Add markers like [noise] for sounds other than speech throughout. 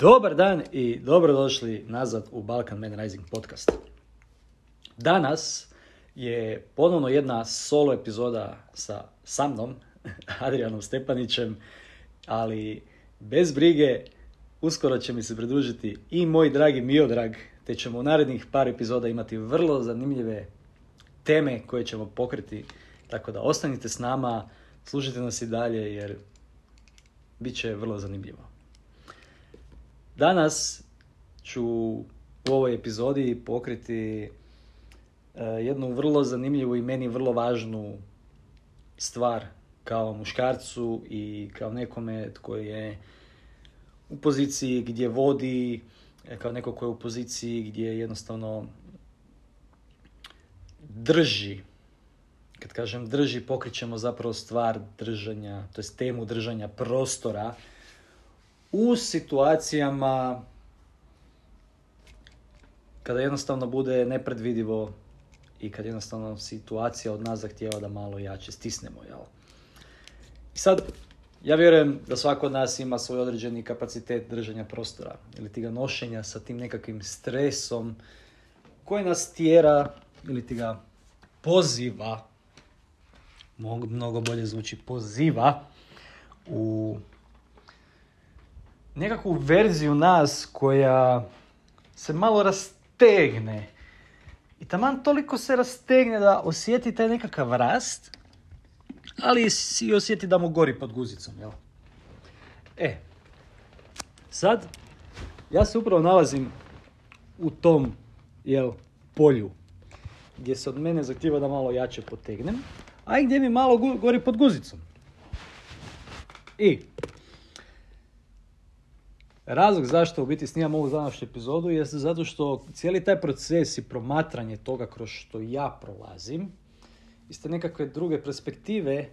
Dobar dan i dobrodošli nazad u Balkan Man Rising podcast. Danas je ponovno jedna solo epizoda sa, sa mnom, [laughs] Adrianom Stepanićem, ali bez brige uskoro će mi se pridružiti i moj dragi Miodrag, te ćemo u narednih par epizoda imati vrlo zanimljive teme koje ćemo pokriti, tako da ostanite s nama, slušajte nas i dalje jer bit će vrlo zanimljivo. Danas ću u ovoj epizodi pokriti e, jednu vrlo zanimljivu i meni vrlo važnu stvar kao muškarcu i kao nekome tko je u poziciji gdje vodi, e, kao neko ko je u poziciji gdje jednostavno drži kad kažem drži, pokrićemo zapravo stvar držanja, to jest temu držanja prostora u situacijama kada jednostavno bude nepredvidivo i kad jednostavno situacija od nas zahtjeva da malo jače stisnemo, jel? I sad, ja vjerujem da svako od nas ima svoj određeni kapacitet držanja prostora ili ti ga nošenja sa tim nekakvim stresom koji nas tjera ili ti ga poziva, mnogo bolje zvuči poziva u nekakvu verziju nas koja se malo rastegne. I taman toliko se rastegne da osjeti taj nekakav rast, ali si osjeti da mu gori pod guzicom, jel? E, sad, ja se upravo nalazim u tom, jel, polju, gdje se od mene zahtjeva da malo jače potegnem, a i gdje mi malo gori pod guzicom. I Razlog zašto u biti snimam ovu današnju epizodu je zato što cijeli taj proces i promatranje toga kroz što ja prolazim, iz te nekakve druge perspektive,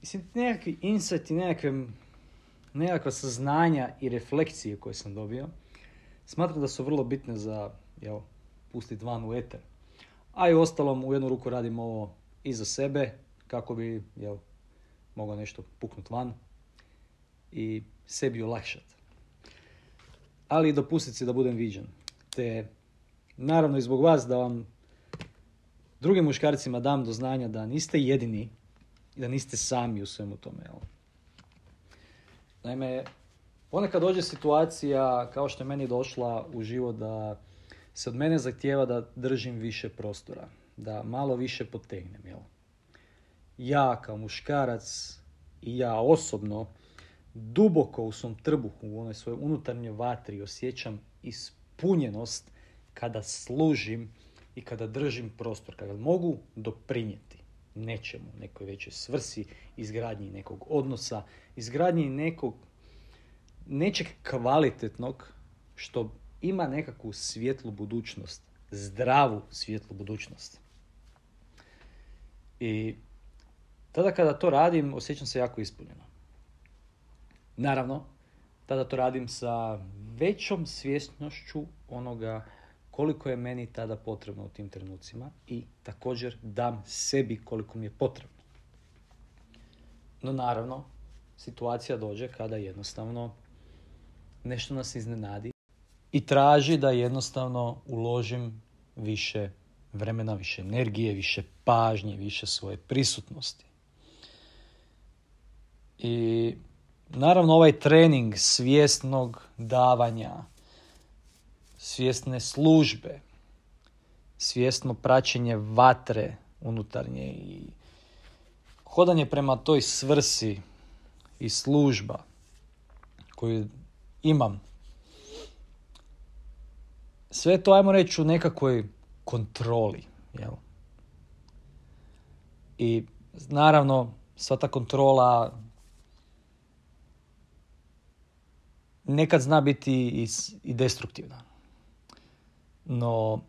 mislim, nekakvi insight i nekakve, nekakva saznanja i refleksije koje sam dobio, smatram da su vrlo bitne za, jel, pustiti van u eter. A i ostalom, u jednu ruku radim ovo i za sebe, kako bi, jel, mogao nešto puknut van i sebi olakšati ali i dopustiti si da budem viđen. Te, naravno i zbog vas da vam drugim muškarcima dam do znanja da niste jedini i da niste sami u svemu tome. Jel? Naime, ponekad dođe situacija kao što je meni došla u život da se od mene zahtijeva da držim više prostora, da malo više potegnem. Jel? Ja kao muškarac i ja osobno duboko u svom trbuhu, u onoj svojoj unutarnjoj vatri osjećam ispunjenost kada služim i kada držim prostor, kada mogu doprinijeti nečemu, nekoj većoj svrsi, izgradnji nekog odnosa, izgradnji nekog nečeg kvalitetnog što ima nekakvu svjetlu budućnost, zdravu svjetlu budućnost. I tada kada to radim, osjećam se jako ispunjeno. Naravno, tada to radim sa većom svjesnošću onoga koliko je meni tada potrebno u tim trenucima i također dam sebi koliko mi je potrebno. No naravno, situacija dođe kada jednostavno nešto nas iznenadi i traži da jednostavno uložim više vremena, više energije, više pažnje, više svoje prisutnosti. I Naravno, ovaj trening svjesnog davanja, svjesne službe, svjesno praćenje vatre unutarnje i hodanje prema toj svrsi i služba koju imam. Sve to, ajmo reći, u nekakvoj kontroli. Jel? I naravno, sva ta kontrola nekad zna biti i, destruktivna. No,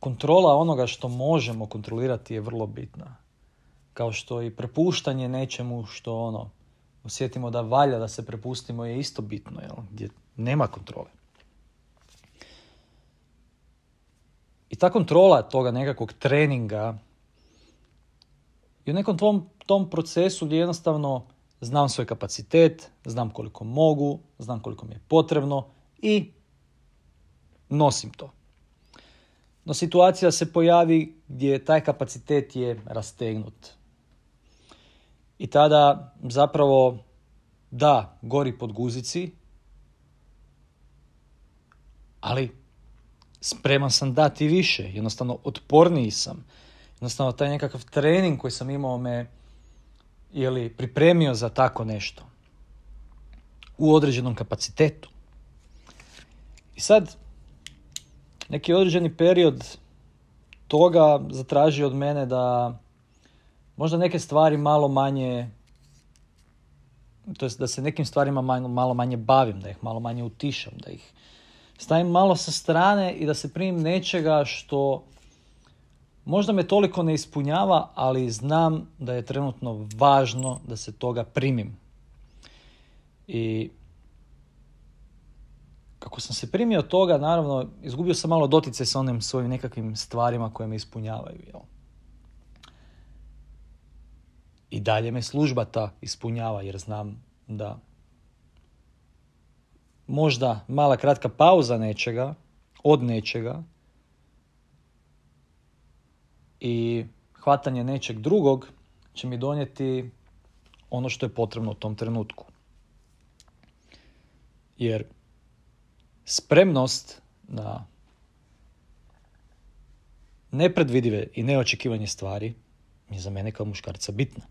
kontrola onoga što možemo kontrolirati je vrlo bitna. Kao što i prepuštanje nečemu što ono, osjetimo da valja da se prepustimo je isto bitno, jel? gdje nema kontrole. I ta kontrola toga nekakvog treninga i u nekom tom, tom procesu gdje jednostavno znam svoj kapacitet, znam koliko mogu, znam koliko mi je potrebno i nosim to. No situacija se pojavi gdje taj kapacitet je rastegnut. I tada zapravo da, gori pod guzici, ali spreman sam dati više, jednostavno otporniji sam. Jednostavno taj nekakav trening koji sam imao me ili pripremio za tako nešto u određenom kapacitetu. I sad neki određeni period toga zatraži od mene da možda neke stvari malo manje to jest da se nekim stvarima malo manje bavim, da ih malo manje utišam, da ih stavim malo sa strane i da se primim nečega što možda me toliko ne ispunjava, ali znam da je trenutno važno da se toga primim. I kako sam se primio toga, naravno, izgubio sam malo dotice sa onim svojim nekakvim stvarima koje me ispunjavaju. Jel? I dalje me služba ta ispunjava, jer znam da možda mala kratka pauza nečega, od nečega, i hvatanje nečeg drugog će mi donijeti ono što je potrebno u tom trenutku. Jer spremnost na nepredvidive i neočekivanje stvari je za mene kao muškarca bitna.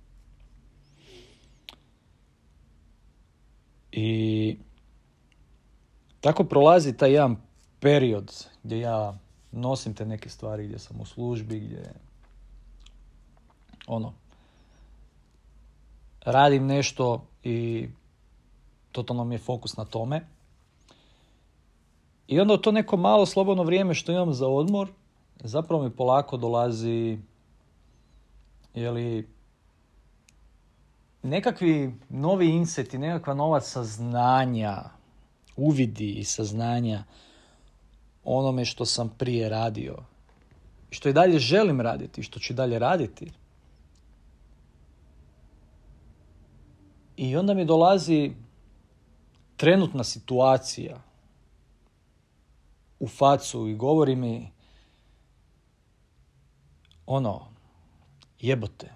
I tako prolazi taj jedan period gdje ja nosim te neke stvari gdje sam u službi, gdje ono radim nešto i totalno mi je fokus na tome. I onda to neko malo slobodno vrijeme što imam za odmor, zapravo mi polako dolazi jeli, nekakvi novi inseti, nekakva nova saznanja, uvidi i saznanja onome što sam prije radio. Što i dalje želim raditi, što ću dalje raditi. I onda mi dolazi trenutna situacija u facu i govori mi ono, jebote.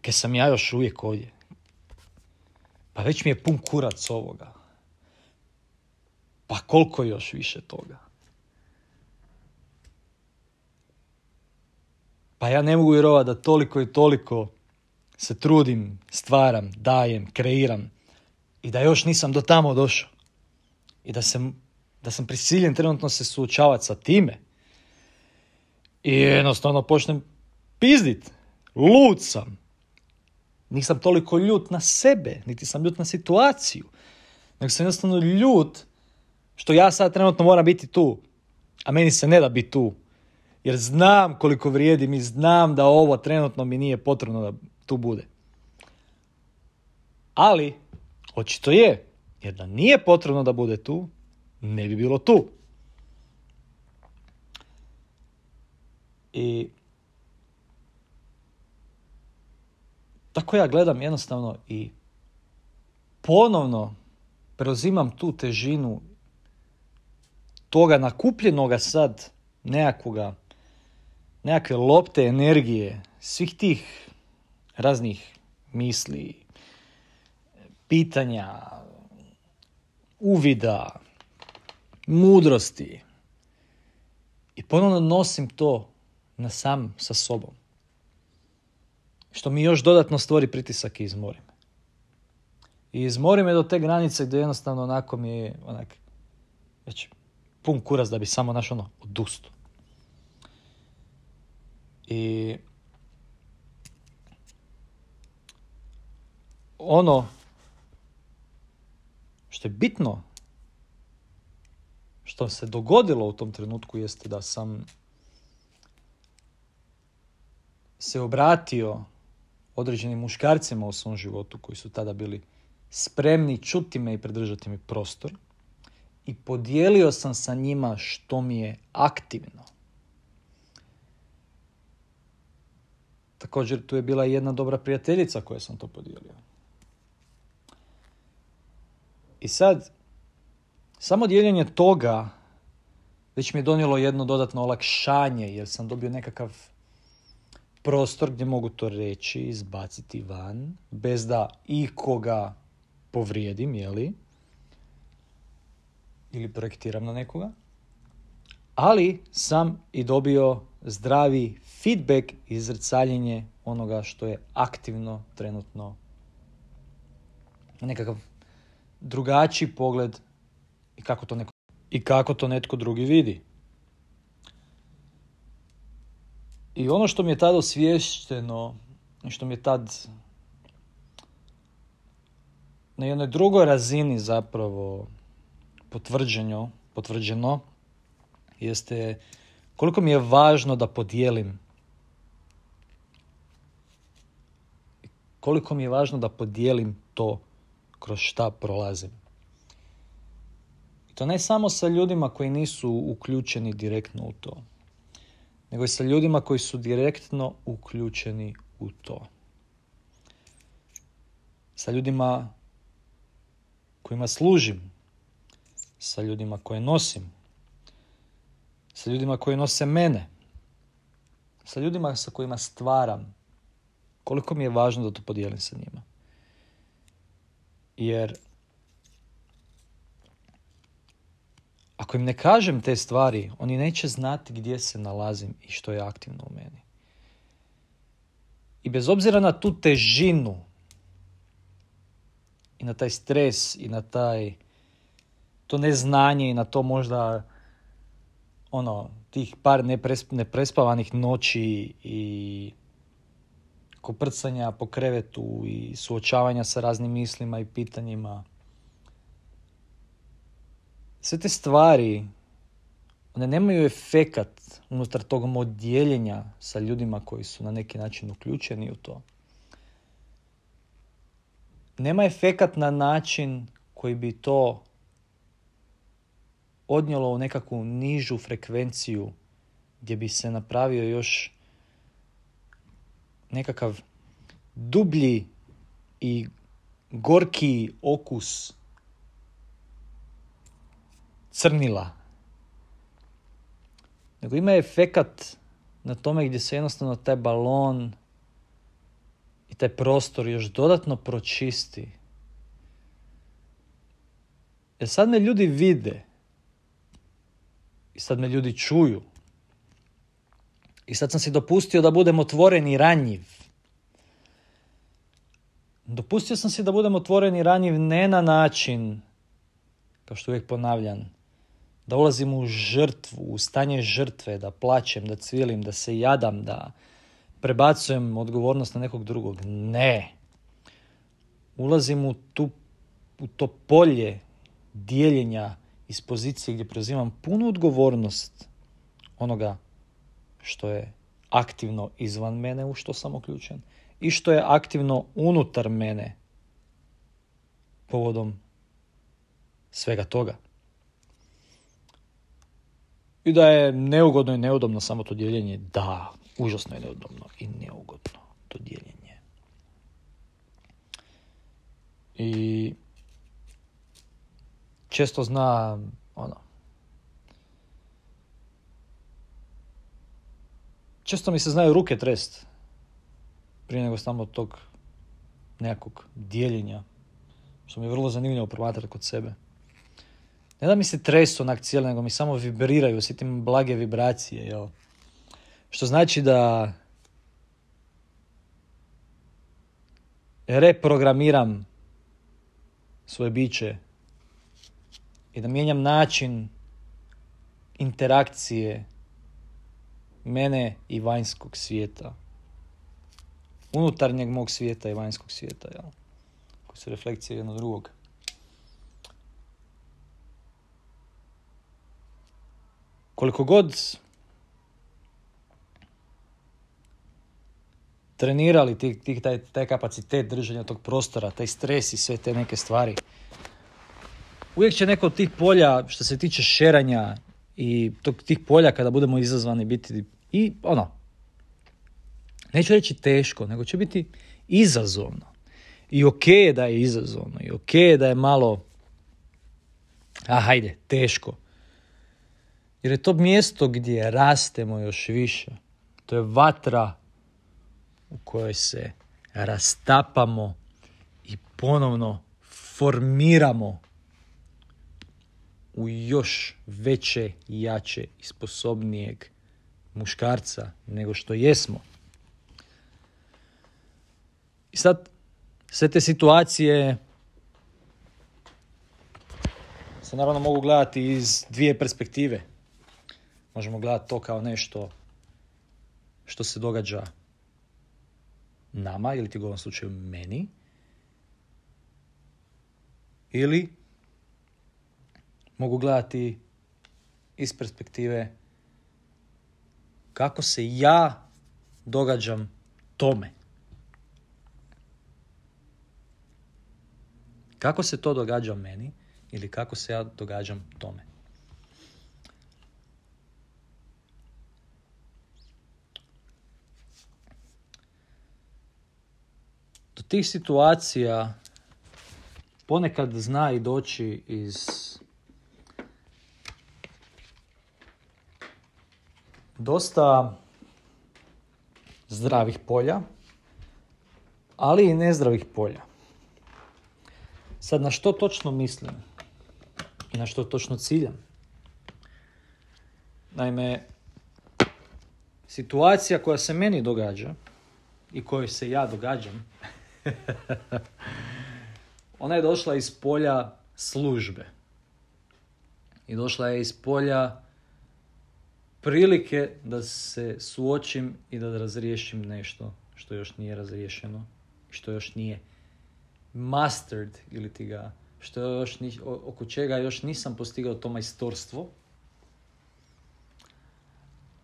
Ke sam ja još uvijek ovdje. Pa već mi je pun kurac ovoga. Pa koliko još više toga? Pa ja ne mogu vjerovati da toliko i toliko se trudim, stvaram, dajem, kreiram i da još nisam do tamo došao. I da sam, da sam prisiljen trenutno se suočavati sa time. I jednostavno počnem pizdit. Lud sam. Nisam toliko ljut na sebe, niti sam ljut na situaciju. Nego sam jednostavno ljut što ja sad trenutno moram biti tu. A meni se ne da biti tu. Jer znam koliko vrijedim i znam da ovo trenutno mi nije potrebno da tu bude. Ali, očito je. Jer da nije potrebno da bude tu, ne bi bilo tu. I tako ja gledam jednostavno i ponovno preuzimam tu težinu toga nakupljenoga sad nekakvoga, nekakve lopte energije, svih tih raznih misli, pitanja, uvida, mudrosti. I ponovno nosim to na sam sa sobom. Što mi još dodatno stvori pritisak i izmori. I izmori me do te granice gdje jednostavno onako mi je onak, već pun kurac da bi samo naš ono odustu. I ono što je bitno što se dogodilo u tom trenutku jeste da sam se obratio određenim muškarcima u svom životu koji su tada bili spremni čuti me i predržati mi prostor i podijelio sam sa njima što mi je aktivno. također tu je bila jedna dobra prijateljica koja sam to podijelio. I sad, samo dijeljenje toga već mi je donijelo jedno dodatno olakšanje jer sam dobio nekakav prostor gdje mogu to reći, izbaciti van, bez da ikoga povrijedim, jeli? Ili projektiram na nekoga. Ali sam i dobio zdravi feedback i izrcaljenje onoga što je aktivno trenutno nekakav drugačiji pogled i kako to neko i kako to netko drugi vidi. I ono što mi je tada osviješteno i što mi je tad na jednoj drugoj razini zapravo potvrđeno, potvrđeno jeste koliko mi je važno da podijelim koliko mi je važno da podijelim to kroz šta prolazim. I to ne samo sa ljudima koji nisu uključeni direktno u to, nego i sa ljudima koji su direktno uključeni u to. Sa ljudima kojima služim, sa ljudima koje nosim, sa ljudima koji nose mene, sa ljudima sa kojima stvaram. Koliko mi je važno da to podijelim sa njima. Jer ako im ne kažem te stvari, oni neće znati gdje se nalazim i što je aktivno u meni. I bez obzira na tu težinu i na taj stres i na taj to neznanje i na to možda ono tih par neprespavanih noći i koprcanja po krevetu i suočavanja sa raznim mislima i pitanjima. Sve te stvari, one nemaju efekat unutar tog modjeljenja sa ljudima koji su na neki način uključeni u to. Nema efekat na način koji bi to odnijelo u nekakvu nižu frekvenciju gdje bi se napravio još nekakav dublji i gorki okus crnila. Nego ima efekat na tome gdje se jednostavno taj balon i taj prostor još dodatno pročisti. Jer sad me ljudi vide i sad me ljudi čuju. I sad sam si dopustio da budem otvoren i ranjiv. Dopustio sam si da budem otvoren i ranjiv ne na način, kao što uvijek ponavljam, da ulazim u žrtvu, u stanje žrtve, da plaćem, da cvilim, da se jadam, da prebacujem odgovornost na nekog drugog. Ne. Ulazim u, tu, u to polje dijeljenja iz pozicije gdje preuzimam punu odgovornost onoga što je aktivno izvan mene u što sam uključen i što je aktivno unutar mene povodom svega toga. I da je neugodno i neudobno samo to dijeljenje, da, užasno je neudobno i neugodno to dijeljenje. I često zna ono često mi se znaju ruke trest prije nego samo tog nekakvog dijeljenja što mi je vrlo zanimljivo promatrati kod sebe. Ne da mi se tresu onak cijelo, nego mi samo vibriraju, osjetim blage vibracije, jel? Što znači da reprogramiram svoje biće i da mijenjam način interakcije mene i vanjskog svijeta. Unutarnjeg mog svijeta i vanjskog svijeta, jel? Koji su refleksije jednog drugog. Koliko god trenirali tih, tih, taj, taj kapacitet držanja tog prostora, taj stres i sve te neke stvari, uvijek će neko od tih polja što se tiče šeranja i tog, tih polja kada budemo izazvani biti i ono neću reći teško, nego će biti izazovno. I ok je da je izazovno, i ok je da je malo, a hajde, teško. Jer je to mjesto gdje rastemo još više. To je vatra u kojoj se rastapamo i ponovno formiramo u još veće, jače i sposobnijeg muškarca nego što jesmo. I sad sve te situacije se naravno mogu gledati iz dvije perspektive. Možemo gledati to kao nešto što se događa nama ili ti u ovom slučaju meni ili mogu gledati iz perspektive kako se ja događam tome. Kako se to događa meni ili kako se ja događam tome. Do tih situacija ponekad zna i doći iz dosta zdravih polja, ali i nezdravih polja. Sad na što točno mislim i na što točno ciljam? Naime, situacija koja se meni događa i kojoj se ja događam, [laughs] ona je došla iz polja službe. I došla je iz polja prilike da se suočim i da razriješim nešto što još nije razriješeno, što još nije mastered ili ti ga, što još ni, oko čega još nisam postigao to majstorstvo.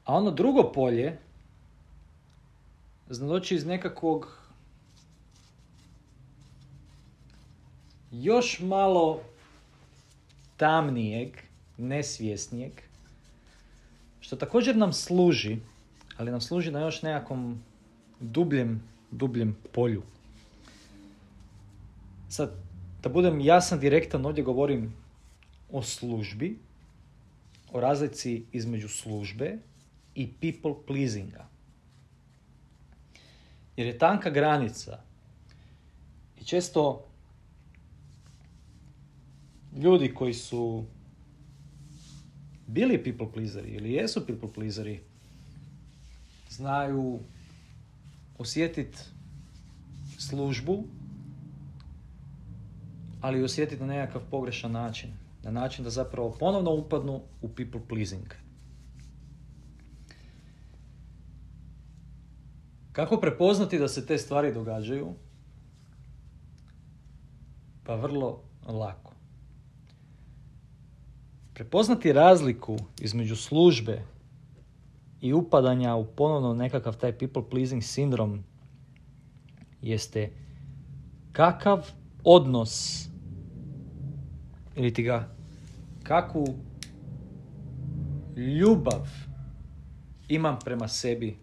A ono drugo polje zna doći iz nekakvog još malo tamnijeg, nesvjesnijeg, što također nam služi, ali nam služi na još nekakvom dubljem, dubljem polju. Sad, da budem jasan, direktan, ovdje govorim o službi, o razlici između službe i people pleasinga. Jer je tanka granica i često ljudi koji su bili people pleaseri ili jesu people pleaseri znaju osjetiti službu ali osjetiti na nekakav pogrešan način. Na način da zapravo ponovno upadnu u people pleasing. Kako prepoznati da se te stvari događaju? Pa vrlo lako. Prepoznati razliku između službe i upadanja u ponovno nekakav taj people pleasing sindrom jeste kakav odnos ili ti ga kakvu ljubav imam prema sebi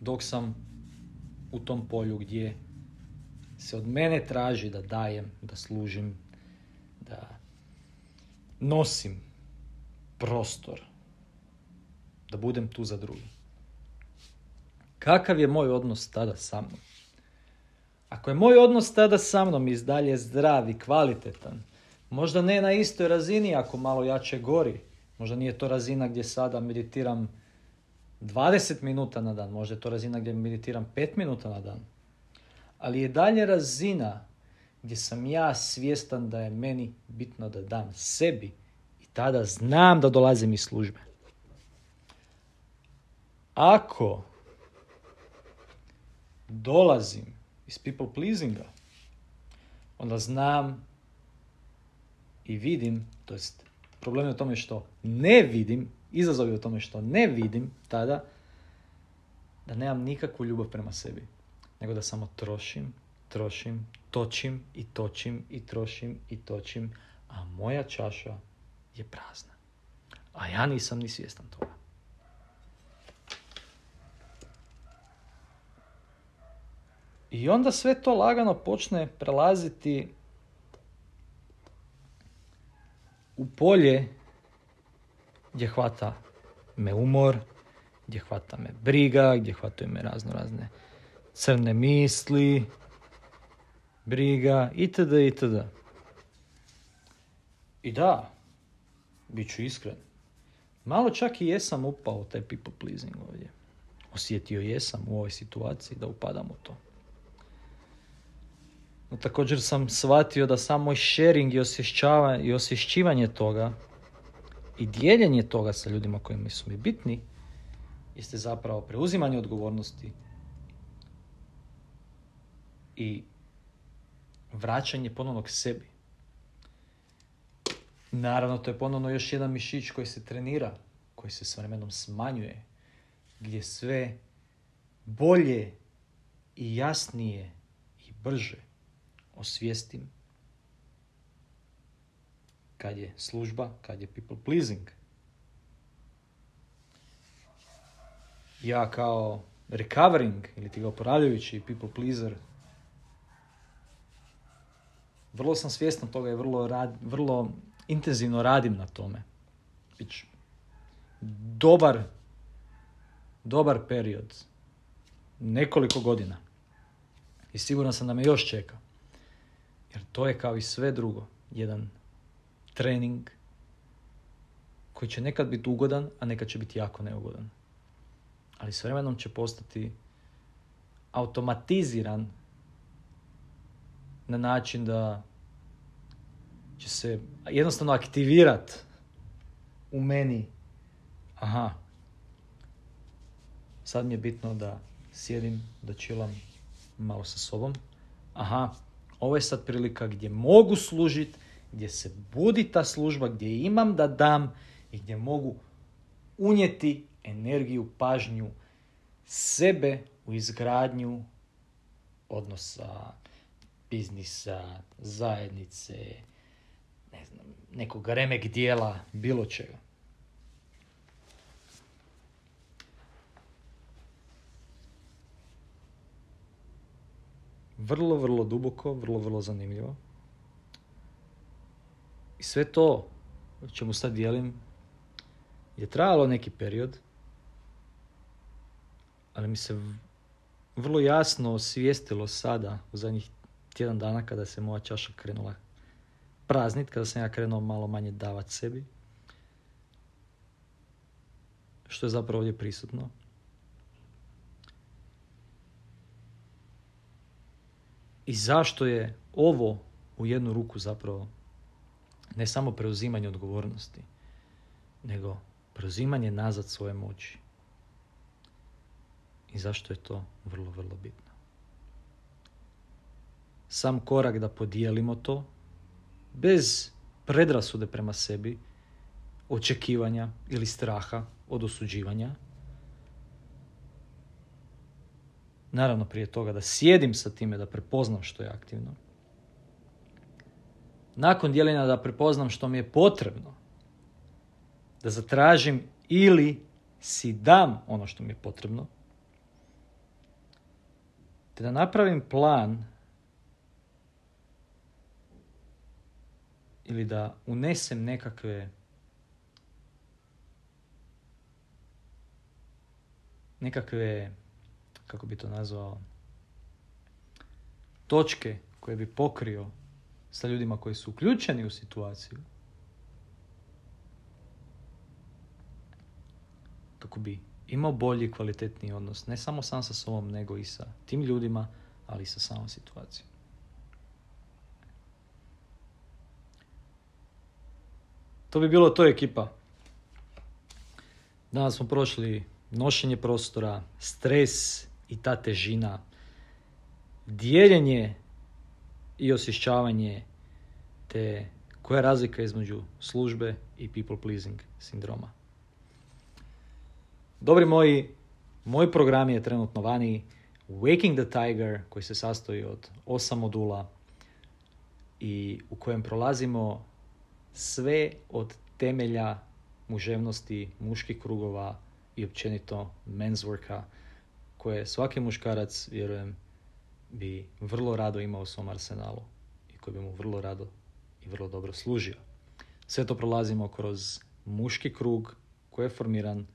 dok sam u tom polju gdje se od mene traži da dajem, da služim, da nosim prostor, da budem tu za drugi. Kakav je moj odnos tada sa mnom? Ako je moj odnos tada sa mnom i dalje zdrav i kvalitetan, možda ne na istoj razini ako malo jače gori, možda nije to razina gdje sada meditiram 20 minuta na dan, možda je to razina gdje meditiram 5 minuta na dan, ali je dalje razina gdje sam ja svjestan da je meni bitno da dam sebi i tada znam da dolazim iz službe. Ako dolazim iz people pleasinga, onda znam i vidim, to jest problem je u tome što ne vidim, izazov je u tome što ne vidim tada, da nemam nikakvu ljubav prema sebi, nego da samo trošim, trošim, točim i točim i trošim i točim, a moja čaša je prazna. A ja nisam ni svjestan toga. I onda sve to lagano počne prelaziti u polje gdje hvata me umor, gdje hvata me briga, gdje hvataju me razno razne crne misli, briga, itd. itd. I da, bit ću iskren, malo čak i jesam upao u taj people pleasing ovdje. Osjetio jesam u ovoj situaciji da upadam u to. No, također sam shvatio da samo sharing i, i osvješćivanje toga i dijeljenje toga sa ljudima koji su mi bitni jeste zapravo preuzimanje odgovornosti i vraćanje ponovno k sebi. Naravno, to je ponovno još jedan mišić koji se trenira, koji se s vremenom smanjuje, gdje sve bolje i jasnije i brže osvijestim kad je služba, kad je people pleasing. Ja kao recovering ili ti ga oporavljajući people pleaser vrlo sam svjestan toga i vrlo, rad, vrlo intenzivno radim na tome. Bić dobar, dobar period. Nekoliko godina. I siguran sam da me još čeka. Jer to je kao i sve drugo. Jedan trening koji će nekad biti ugodan, a nekad će biti jako neugodan. Ali s vremenom će postati automatiziran na način da će se jednostavno aktivirat u meni. Aha, sad mi je bitno da sjedim, da čilam malo sa sobom. Aha, ovo je sad prilika gdje mogu služiti, gdje se budi ta služba, gdje imam da dam i gdje mogu unijeti energiju, pažnju sebe u izgradnju odnosa, biznisa, zajednice, ne znam, nekog remek dijela, bilo čega. Vrlo, vrlo duboko, vrlo, vrlo zanimljivo. I sve to o čemu sad dijelim je trajalo neki period, ali mi se vrlo jasno osvijestilo sada u zadnjih tjedan dana kada se moja čaša krenula praznit, kada sam ja krenuo malo manje davat sebi. Što je zapravo ovdje prisutno. I zašto je ovo u jednu ruku zapravo ne samo preuzimanje odgovornosti, nego preuzimanje nazad svoje moći. I zašto je to vrlo, vrlo bitno. Sam korak da podijelimo to, bez predrasude prema sebi, očekivanja ili straha od osuđivanja. Naravno prije toga da sjedim sa time, da prepoznam što je aktivno nakon dijeljenja da prepoznam što mi je potrebno, da zatražim ili si dam ono što mi je potrebno, te da napravim plan ili da unesem nekakve nekakve, kako bi to nazvao, točke koje bi pokrio sa ljudima koji su uključeni u situaciju kako bi imao bolji i kvalitetniji odnos, ne samo sam sa sobom, nego i sa tim ljudima, ali i sa samom situacijom. To bi bilo to ekipa. Danas smo prošli nošenje prostora, stres i ta težina, dijeljenje i osvješćavanje te koja je razlika između službe i people pleasing sindroma. Dobri moji, moj program je trenutno vani Waking the Tiger koji se sastoji od osam modula i u kojem prolazimo sve od temelja muževnosti, muških krugova i općenito men's worka koje svaki muškarac, vjerujem, bi vrlo rado imao u svom arsenalu i koji bi mu vrlo rado i vrlo dobro služio. Sve to prolazimo kroz muški krug koji je formiran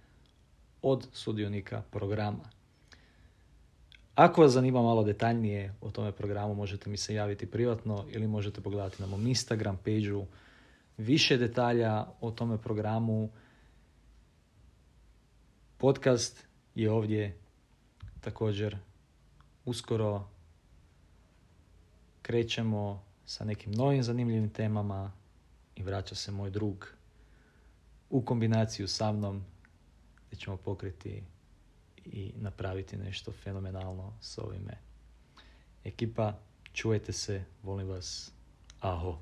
od sudionika programa. Ako vas zanima malo detaljnije o tome programu, možete mi se javiti privatno ili možete pogledati na mom Instagram page više detalja o tome programu. Podcast je ovdje također uskoro krećemo sa nekim novim zanimljivim temama i vraća se moj drug u kombinaciju sa mnom gdje ćemo pokriti i napraviti nešto fenomenalno s ovime. Ekipa, čuvajte se, volim vas, aho.